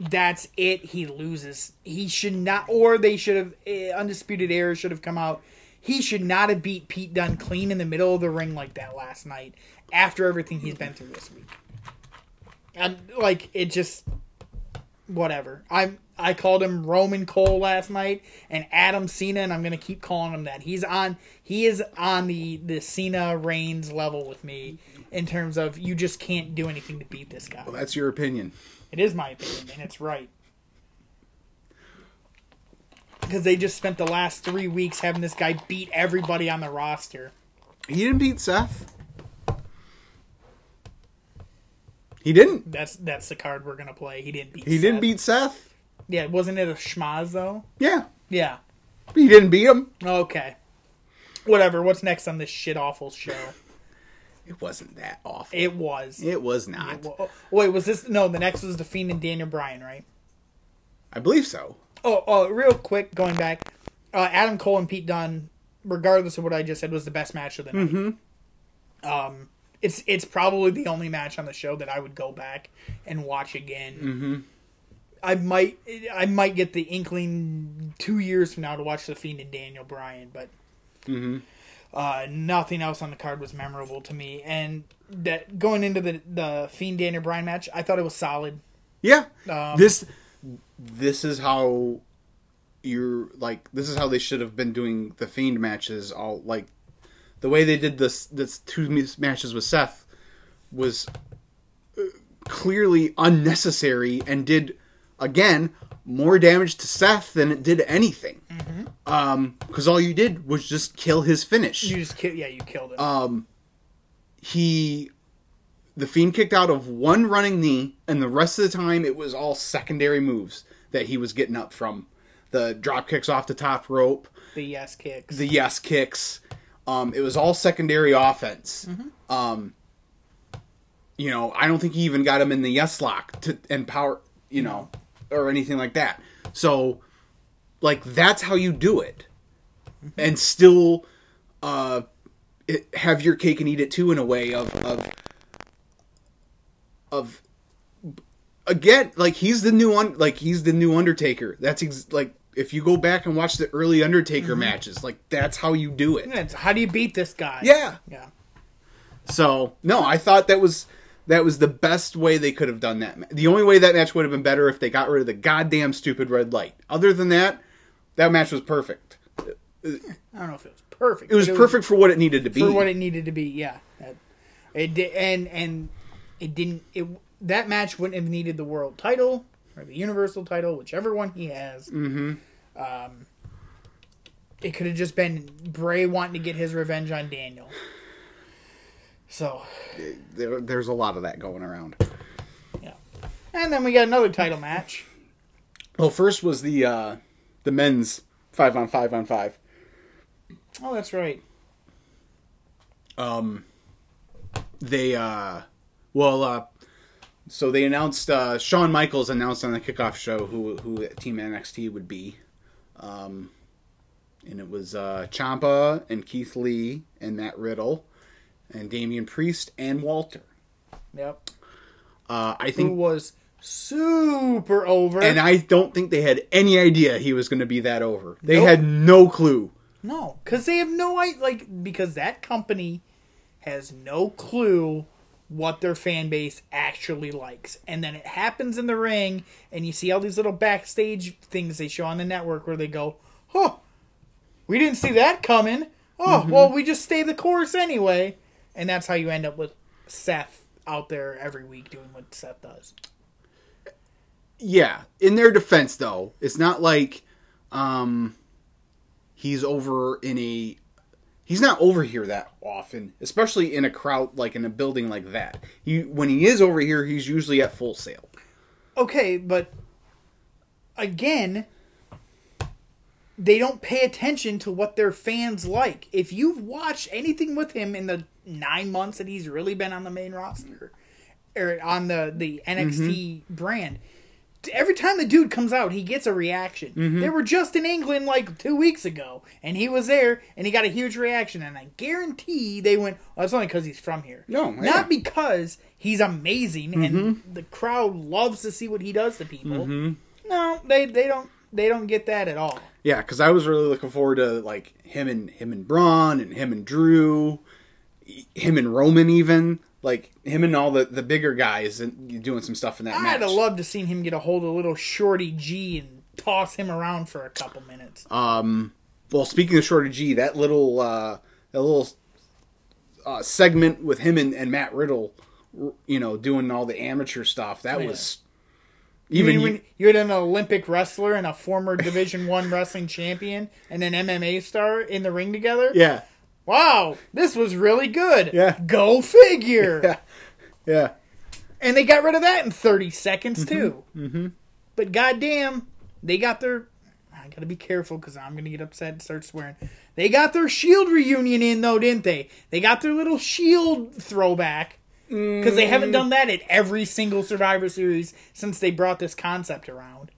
that's it. He loses. He should not, or they should have, eh, Undisputed Era should have come out. He should not have beat Pete Dunne clean in the middle of the ring like that last night after everything he's been through this week. And, like, it just, whatever. I'm I called him Roman Cole last night and Adam Cena, and I'm gonna keep calling him that. He's on he is on the the Cena Reigns level with me in terms of you just can't do anything to beat this guy. Well, that's your opinion. It is my opinion, and it's right. because they just spent the last three weeks having this guy beat everybody on the roster. He didn't beat Seth. He didn't. That's that's the card we're gonna play. He didn't beat. He didn't beat Seth. Yeah, wasn't it a schmaz though? Yeah, Yeah. he didn't beat him. Okay. Whatever. What's next on this shit awful show? It wasn't that awful. It was. It was not. Well, wait, was this? No, the next was the Fiend and Daniel Bryan, right? I believe so. Oh, oh, real quick, going back, uh, Adam Cole and Pete Dunne, regardless of what I just said, was the best match of the night. Mm-hmm. Um, it's it's probably the only match on the show that I would go back and watch again. Mm-hmm. I might I might get the inkling two years from now to watch the Fiend and Daniel Bryan, but Mm-hmm. uh, nothing else on the card was memorable to me. And that going into the the Fiend Daniel Bryan match, I thought it was solid. Yeah. Um, this this is how you're like this is how they should have been doing the fiend matches all like the way they did this this two matches with Seth was uh, clearly unnecessary and did again more damage to Seth than it did anything. Um, because all you did was just kill his finish. You just ki- yeah, you killed him. um, he the fiend kicked out of one running knee and the rest of the time it was all secondary moves that he was getting up from. The drop kicks off the top rope. The yes kicks. the yes kicks. Um, it was all secondary offense. Um, you know i don't think he even got him in the yes lock to and power you know or anything like that. So like that's how you do it. And still uh it, have your cake and eat it too in a way of of of again like he's the new one like he's the new undertaker. That's ex- like if you go back and watch the early undertaker matches like that's how you do it. Yeah, how do you beat this guy? yeah. Yeah. so no i thought that was that was the best way they could have done that the only way that match would have been better if they got rid of the goddamn stupid red light other than that that match was perfect I don't know if it was perfect. it was but perfect for what it needed to be for what it needed to be. Yeah, That- it did, and and it didn't. It that match wouldn't have needed the world title or the universal title, whichever one he has. Mm-hmm. Um, it could have just been Bray wanting to get his revenge on Daniel. So there, there's a lot of that going around. Yeah, and then we got another title match. well first was the uh the men's five on five on five. Oh, that's right. um they uh well uh so they announced uh Shawn Michaels announced on the kickoff show who who team NXT would be. Um and it was uh Ciampa and Keith Lee and Matt Riddle and Damian Priest and Walter Yep. uh I think Who was super over? and I don't think they had any idea he was going to be that over they Nope. had no clue No, because they have no idea. Like because that company has no clue what their fan base actually likes, and then it happens in the ring, and you see all these little backstage things they show on the network where they go, "Huh, we didn't see that coming." Oh, Mm-hmm. well, we just stay the course anyway, and that's how you end up with Seth out there every week doing what Seth does. Yeah, in their defense though, it's not like um he's over in a he's not over here that often, especially in a crowd like in a building like that. He when he is over here, he's usually at Full Sail. Okay, but again, they don't pay attention to what their fans like. If you've watched anything with him in the nine months that he's really been on the main roster or on the the NXT mm-hmm. brand, every time the dude comes out, he gets a reaction. Mm-hmm. They were just in England like two weeks ago, and he was there, and he got a huge reaction. And I guarantee they went, "Oh, it's only because he's from here." No, yeah. not because he's amazing and mm-hmm. the crowd loves to see what he does to people. No, they they don't they don't get that at all. Yeah, because I was really looking forward to like him and him and Braun and him and Drew, him and Roman even like him and all the the bigger guys and doing some stuff in that I'd match. have loved to seen him get a hold of little Shorty G and toss him around for a couple minutes. Um, well, speaking of Shorty G, that little uh, that little uh, segment with him and, and Matt Riddle, you know, doing all the amateur stuff, that Yeah. was You Even mean you- when you had an Olympic wrestler and a former Division One wrestling champion and an MMA star in the ring together? yeah, Wow, this was really good. Yeah. Go figure. yeah, yeah. And they got rid of that in 30 seconds too. Mm-hmm. But goddamn, they got their. I gotta be careful because I'm gonna get upset and start swearing. They got their Shield reunion in though, didn't they? They got their little Shield throwback because they haven't done that at every single Survivor Series since they brought this concept around.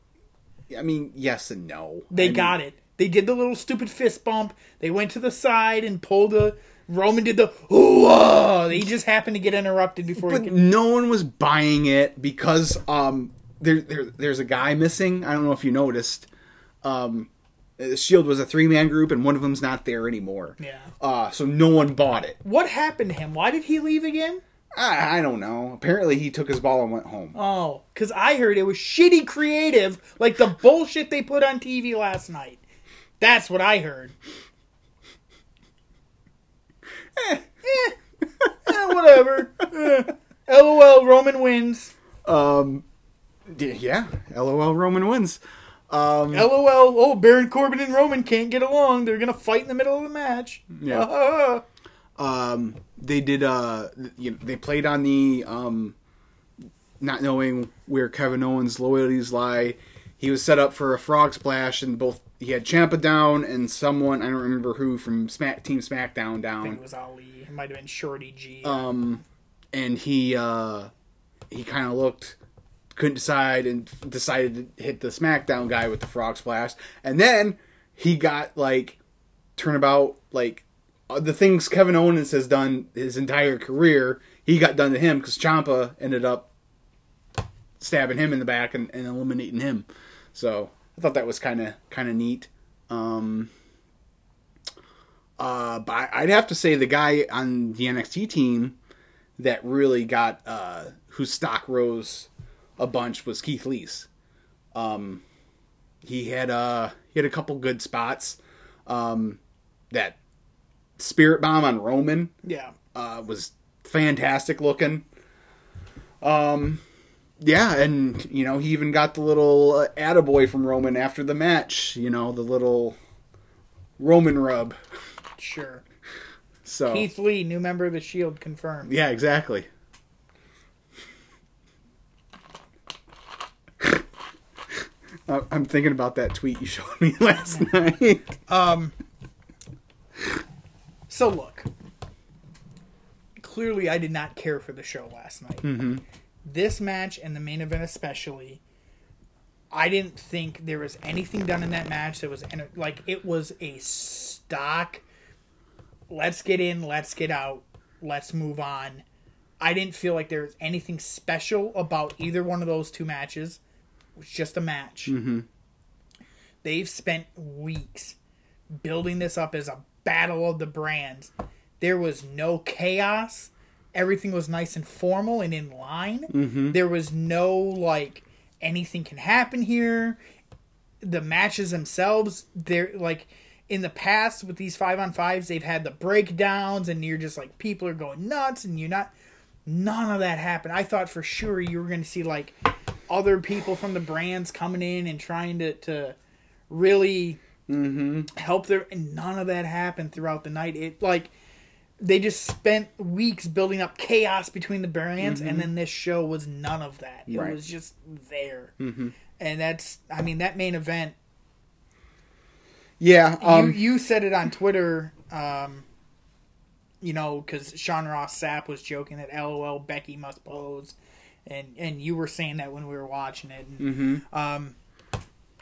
I mean, yes and no. They I mean, got it. They did the little stupid fist bump. They went to the side and pulled the. Roman did the ooh. He just happened to get interrupted before he but could. no one was buying it because um there, there there's a guy missing. I don't know if you noticed. Um, the Shield was a three man group, and one of them's not there anymore. Yeah. Uh, so no one bought it. What happened to him? Why did he leave again? I, I don't know. Apparently, he took his ball and went home. Oh, because I heard it was shitty creative, like the bullshit they put on TV last night. That's what I heard. Eh. Eh, whatever. Eh. LOL, Roman wins. Um, yeah. LOL. Roman wins. Um, LOL, oh, Baron Corbin and Roman can't get along. They're going to fight in the middle of the match. Yeah. um, they did. Uh, you know, they played on the um, not knowing where Kevin Owens' loyalties lie. He was set up for a frog splash, and both he had Ciampa down and someone I don't remember who from Smack Team SmackDown down. I think it was Ali. It might have been Shorty G. Um, and he uh, he kind of looked, couldn't decide, and decided to hit the SmackDown guy with the frog splash, and then he got like turnabout like the things Kevin Owens has done his entire career. He got done to him because Ciampa ended up stabbing him in the back and, and eliminating him. So I thought that was kind of kind of neat. Um, uh, but I'd have to say the guy on the NXT team that really got uh, whose stock rose a bunch was Keith Lee's. Um, he had uh, he had a couple good spots. Um, that Spirit Bomb on Roman yeah. uh, was fantastic looking. Um, yeah, and you know he even got the little uh, attaboy from Roman after the match. You know the little Roman rub. Sure. So Keith Lee, new member of the Shield, confirmed. yeah, exactly. I'm thinking about that tweet you showed me last night. Um. So look, clearly I did not care for the show last night. Mm-hmm. This match and the main event especially, I didn't think there was anything done in that match that was like it was a stock. Let's get in, let's get out, let's move on. I didn't feel like there was anything special about either one of those two matches. It was just a match. Mm-hmm. They've spent weeks building this up as a battle of the brands. There was no chaos. Everything was nice and formal and in line. Mm-hmm. There was no like anything can happen here. The matches themselves, they're like in the past with these five on fives, they've had the breakdowns and you're just like people are going nuts and you're not none of that happened. I thought for sure you were gonna see like other people from the brands coming in and trying to, to really Mm-hmm. help their and none of that happened throughout the night. It like they just spent weeks building up chaos between the brands and then this show was none of that. It Right. was just there. Mm-hmm. And that's I mean that main event Yeah. Um, you you said it on Twitter um you know cuz Sean Ross Sapp was joking that LOL Becky must pose and and you were saying that when we were watching it and mhm. um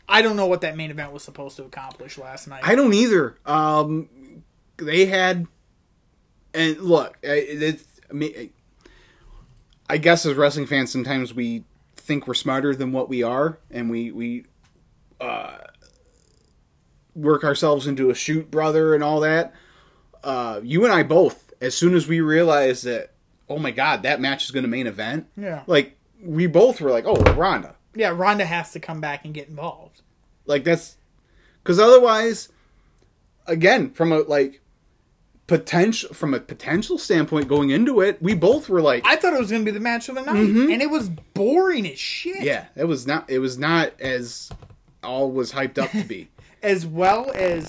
I don't know what that main event was supposed to accomplish last night. I don't either. Um, they had, and look, I- it's, I mean, I guess as wrestling fans, sometimes we think we're smarter than what we are, and we we uh, work ourselves into a shoot brother and all that. Uh, you and I both, as soon as we realized that, oh my god, that match is going to main event. Yeah. Like we both were like, oh, Ronda. Yeah, Ronda has to come back and get involved. Like that's because otherwise, again, from a like potential from a potential standpoint going into it, we both were like, I thought it was going to be the match of the night, mm-hmm. and it was boring as shit. yeah, it was not. It was not as all was hyped up to be. as well as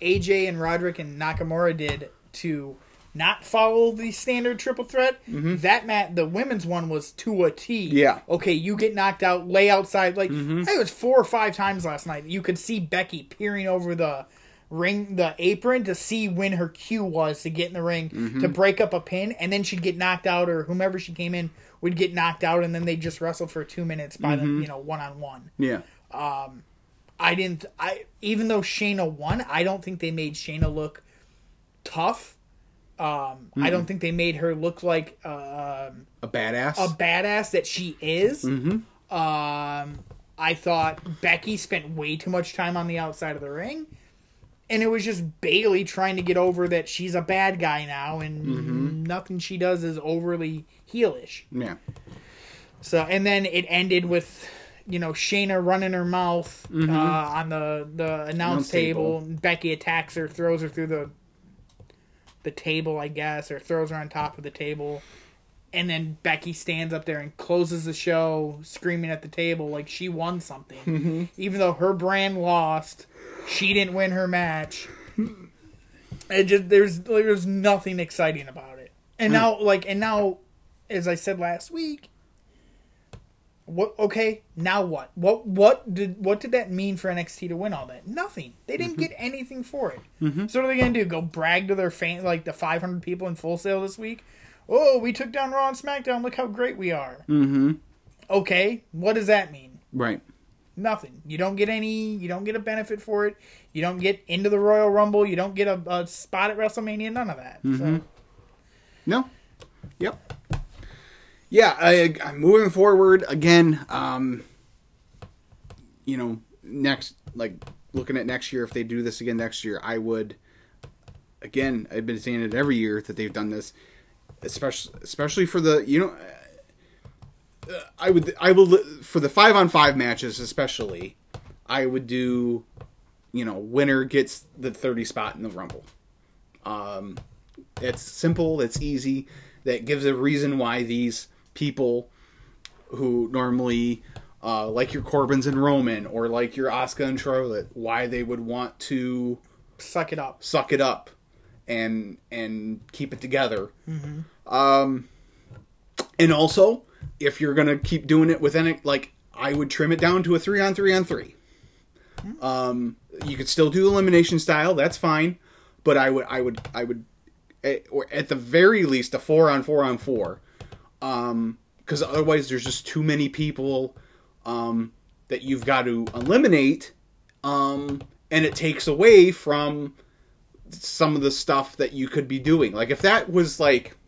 AJ and Roderick and Nakamura did to not follow the standard triple threat. That mat, the women's one was to a T. Mm-hmm. Yeah. Mm-hmm. Okay, you get knocked out, lay outside. Like it was four or five times last night. You could see Becky peering over the ring, the apron to see when her cue was to get in the ring Mm-hmm. to break up a pin, and then she'd get knocked out, or whomever she came in would get knocked out, and then they just wrestled for two minutes by Mm-hmm. them, you know, one on one. Yeah, Um, I didn't. I even though Shayna won, I don't think they made Shayna look tough. Um, I don't think they made her look like um, a badass. a badass that she is. Um, I thought Becky spent way too much time on the outside of the ring, and it was just Bayley trying to get over that she's a bad guy now, and nothing she does is overly heelish. yeah, So and then it ended with you know Shayna running her mouth uh, on the the announce Announce table. table. Becky attacks her, throws her through the the table, I guess, or throws her on top of the table. And then Becky stands up there and closes the show, screaming at the table like she won something, mm-hmm. even though her brand lost. She didn't win her match. It just there's there's nothing exciting about it. And hmm. now like and now as I said last week, what okay, now what? What what did what did that mean for NXT to win all that? Nothing. They didn't mm-hmm. get anything for it. Mm-hmm. So what are they gonna do? Go brag to their fan like the five hundred people in Full Sail this week? Oh, we took down Raw and SmackDown, look how great we are. Mm-hmm. Okay, what does that mean? right. Nothing. You don't get any. You don't get a benefit for it. You don't get into the Royal Rumble. You don't get a, a spot at WrestleMania. None of that. So mm-hmm. No. Yep. Yeah, I, I'm moving forward again. Um, you know, next, like looking at next year, if they do this again next year, I would. Again, I've been saying it every year that they've done this, especially especially for the you know. uh, I would I will for the five on five matches especially. I would do, you know, winner gets the thirty spot in the rumble. Um, it's simple. It's easy. That gives a reason why these people who normally uh, like your Corbins and Roman or like your Asuka and Charlotte, why they would want to suck it up. suck it up and and keep it together. Um, and also, if you're gonna keep doing it within it, like I would trim it down to a three on three on three. Um, you could still do elimination style. That's fine, but I would I would I would, eh, or at the very least, a four on four on four. Um, because otherwise, there's just too many people um, that you've got to eliminate, um, and it takes away from some of the stuff that you could be doing. Like if that was like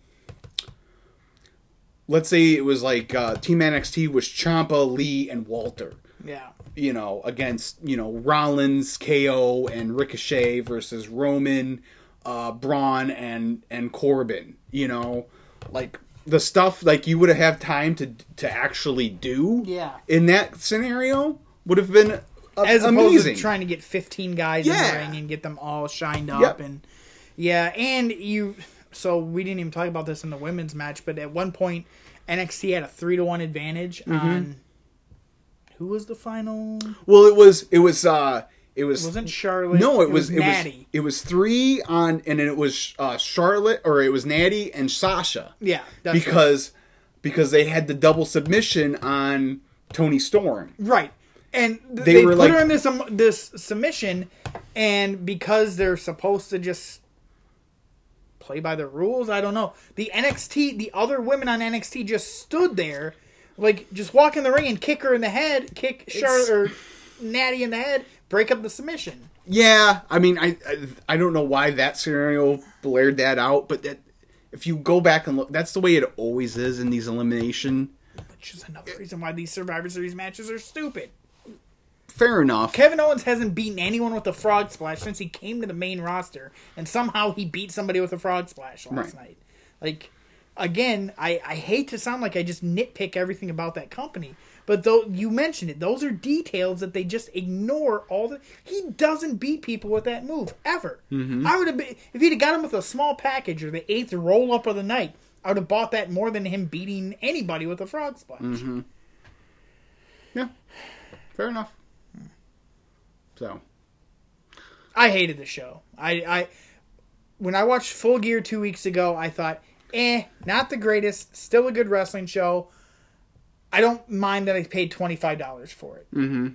let's say it was like uh, Team NXT was Ciampa, Lee, and Walter. Yeah. You know, against you know Rollins, KO, and Ricochet versus Roman, uh, Braun, and and Corbin. You know, like the stuff like you would have had time to to actually do. Yeah. In that scenario, would have been a- As opposed amazing. to trying to get 15 guys in Yeah. the ring and get them all shined up Yep. and yeah, and you so we didn't even talk about this in the women's match, but at one point NXT had a 3 to 1 advantage Mm-hmm. on who was the final? well, it was it was uh it was It wasn't Charlotte. No, it, was, it was it was three on, and then it was uh, Charlotte or it was Natty and Sasha yeah, that's right. because because they had the double submission on Toni Storm. Right. And th- They they, were put like- her in this um, this submission, and because they're supposed to just play by the rules, I don't know. The NXT, the other women on NXT just stood there, like just walk in the ring and kick her in the head, kick Charlotte or Natty in the head, break up the submission. Yeah, I mean, I, I I don't know why that scenario blared that out, but that if you go back and look, that's the way it always is in these elimination. Which is another reason why these Survivor Series matches are stupid. Fair enough. Kevin Owens hasn't beaten anyone with a frog splash since he came to the main roster, and somehow he beat somebody with a frog splash last Right. night. Like, again, I, I hate to sound like I just nitpick everything about that company, but though you mentioned it, those are details that they just ignore. All the he doesn't beat people with that move ever. I would have been if he'd have got him with a small package or the eighth roll up of the night. I would have bought that more than him beating anybody with a frog splash. Yeah, fair enough. So I hated the show. I, I when I watched Full Gear two weeks ago, I thought, eh, not the greatest, still a good wrestling show. I don't mind that I paid twenty five dollars for it. mm-hmm.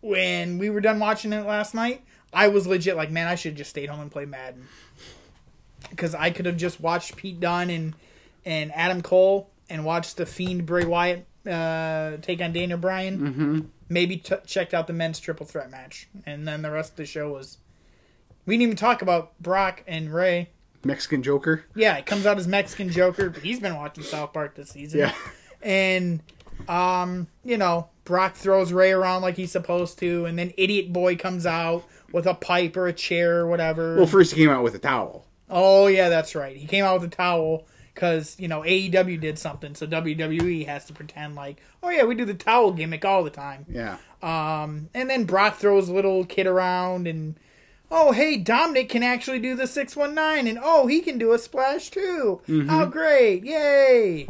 When we were done watching it last night, I was legit like, man, I should have just stayed home and played Madden because I could have just watched Pete Dunne and and Adam Cole and watched the Fiend Bray Wyatt uh, take on Daniel Bryan. Mm-hmm. Maybe t- checked out the men's triple threat match, and then the rest of the show was. We didn't even talk about Brock and Ray. Mexican Joker. Yeah, it comes out as Mexican Joker, but he's been watching South Park this season. Yeah. And um, you know, Brock throws Ray around like he's supposed to, and then Idiot Boy comes out with a pipe or a chair or whatever. Well, first he came out with a towel. oh yeah, that's right. He came out with a towel because you know AEW did something, so WWE has to pretend like, oh yeah, we do the towel gimmick all the time. Yeah. Um, and then Brock throws little kid around and. Oh, hey, Dominic can actually do the 619, and oh, he can do a splash too. How great! Yay!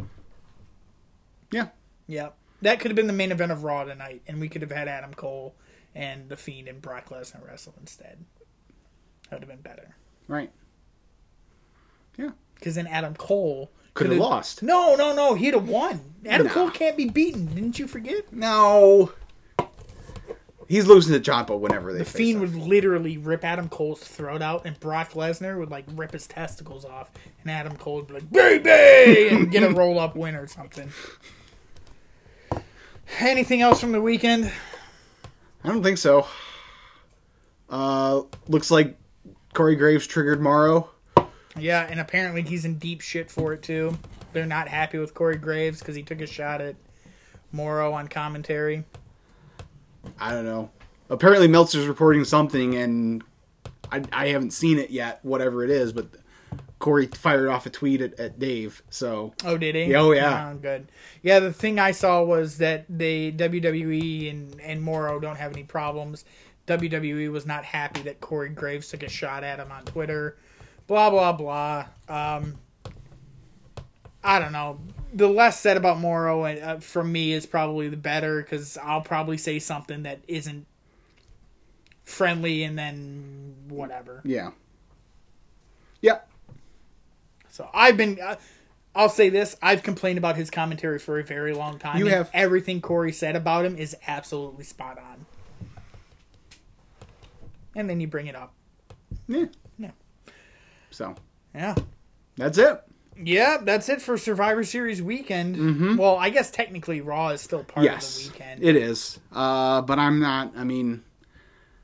Yeah. Yep. That could have been the main event of Raw tonight, and we could have had Adam Cole and The Fiend and Brock Lesnar wrestle instead. That would have been better. Right. Yeah. Because then Adam Cole Could have lost. No, no, no. He'd have won. Adam Nah. Cole can't be beaten. Didn't you forget? No. He's losing to Ciampa whenever they The Fiend would literally rip Adam Cole's throat out, and Brock Lesnar would like rip his testicles off, and Adam Cole would be like "baby" and get a roll up win or something. Anything else from the weekend? I don't think so. Uh, looks like Corey Graves triggered Mauro. Yeah, and apparently he's in deep shit for it too. They're not happy with Corey Graves because he took a shot at Mauro on commentary. I don't know. Apparently Meltzer's reporting something, and I, I haven't seen it yet, whatever it is, but Corey fired off a tweet at, at Dave. So, Oh, did he? Oh, yeah. Oh, good. Yeah, the thing I saw was that the WWE and and Mauro don't have any problems. WWE was not happy that Corey Graves took a shot at him on Twitter. Blah blah blah. Um, I don't know. The less said about Mauro uh, from me is probably the better because I'll probably say something that isn't friendly and then whatever. yeah. Yeah. So I've been. Uh, I'll say this: I've complained about his commentary for a very long time. You have. Everything Corey said about him is absolutely spot on. And then you bring it up. Yeah. Yeah. So, Yeah. that's it. Yeah, that's it for Survivor Series weekend. Well, I guess technically Raw is still part yes. of the weekend. It is. Uh, but I'm not, I mean,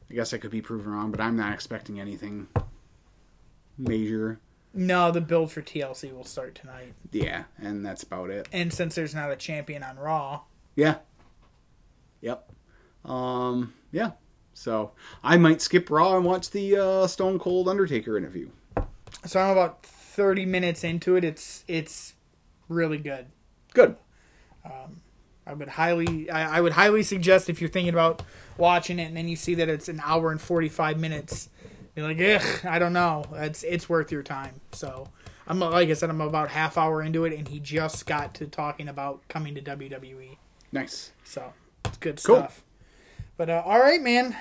I guess I could be proven wrong, but I'm not expecting anything major. No, the build for TLC will start tonight. Yeah. And that's about it. And since there's not a champion on Raw, Yeah. Yep. Um, yeah. So I might skip Raw and watch the uh, Stone Cold Undertaker interview. so I'm about 30 minutes into it. It's it's really good. Good. I would highly I, I would highly suggest if you're thinking about watching it and then you see that it's an hour and 45 minutes you're like ugh I don't know. It's it's worth your time. So I'm like I said I'm about half hour into it and he just got to talking about coming to WWE Nice. so it's good Cool. stuff. But uh, all right man.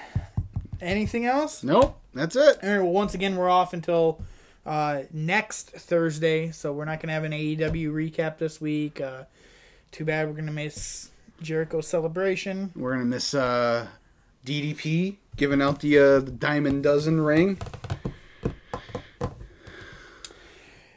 Anything else? Nope. That's it. all right well once again we're off until uh, next Thursday so we're not gonna have an AEW recap this week. Uh, too bad we're gonna miss Jericho celebration. We're gonna miss uh, DDP giving out the, uh, the Diamond Dozen ring.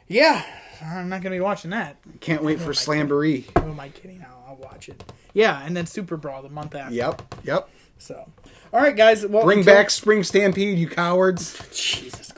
Yeah, I'm not gonna be watching that. Can't wait for Slamboree. Who am I kidding? I'll, I'll watch it. Yeah, and then Super Brawl the month after. Yep. Yep. So, all right, guys. Well, Bring until- back Spring Stampede, you cowards. Jesus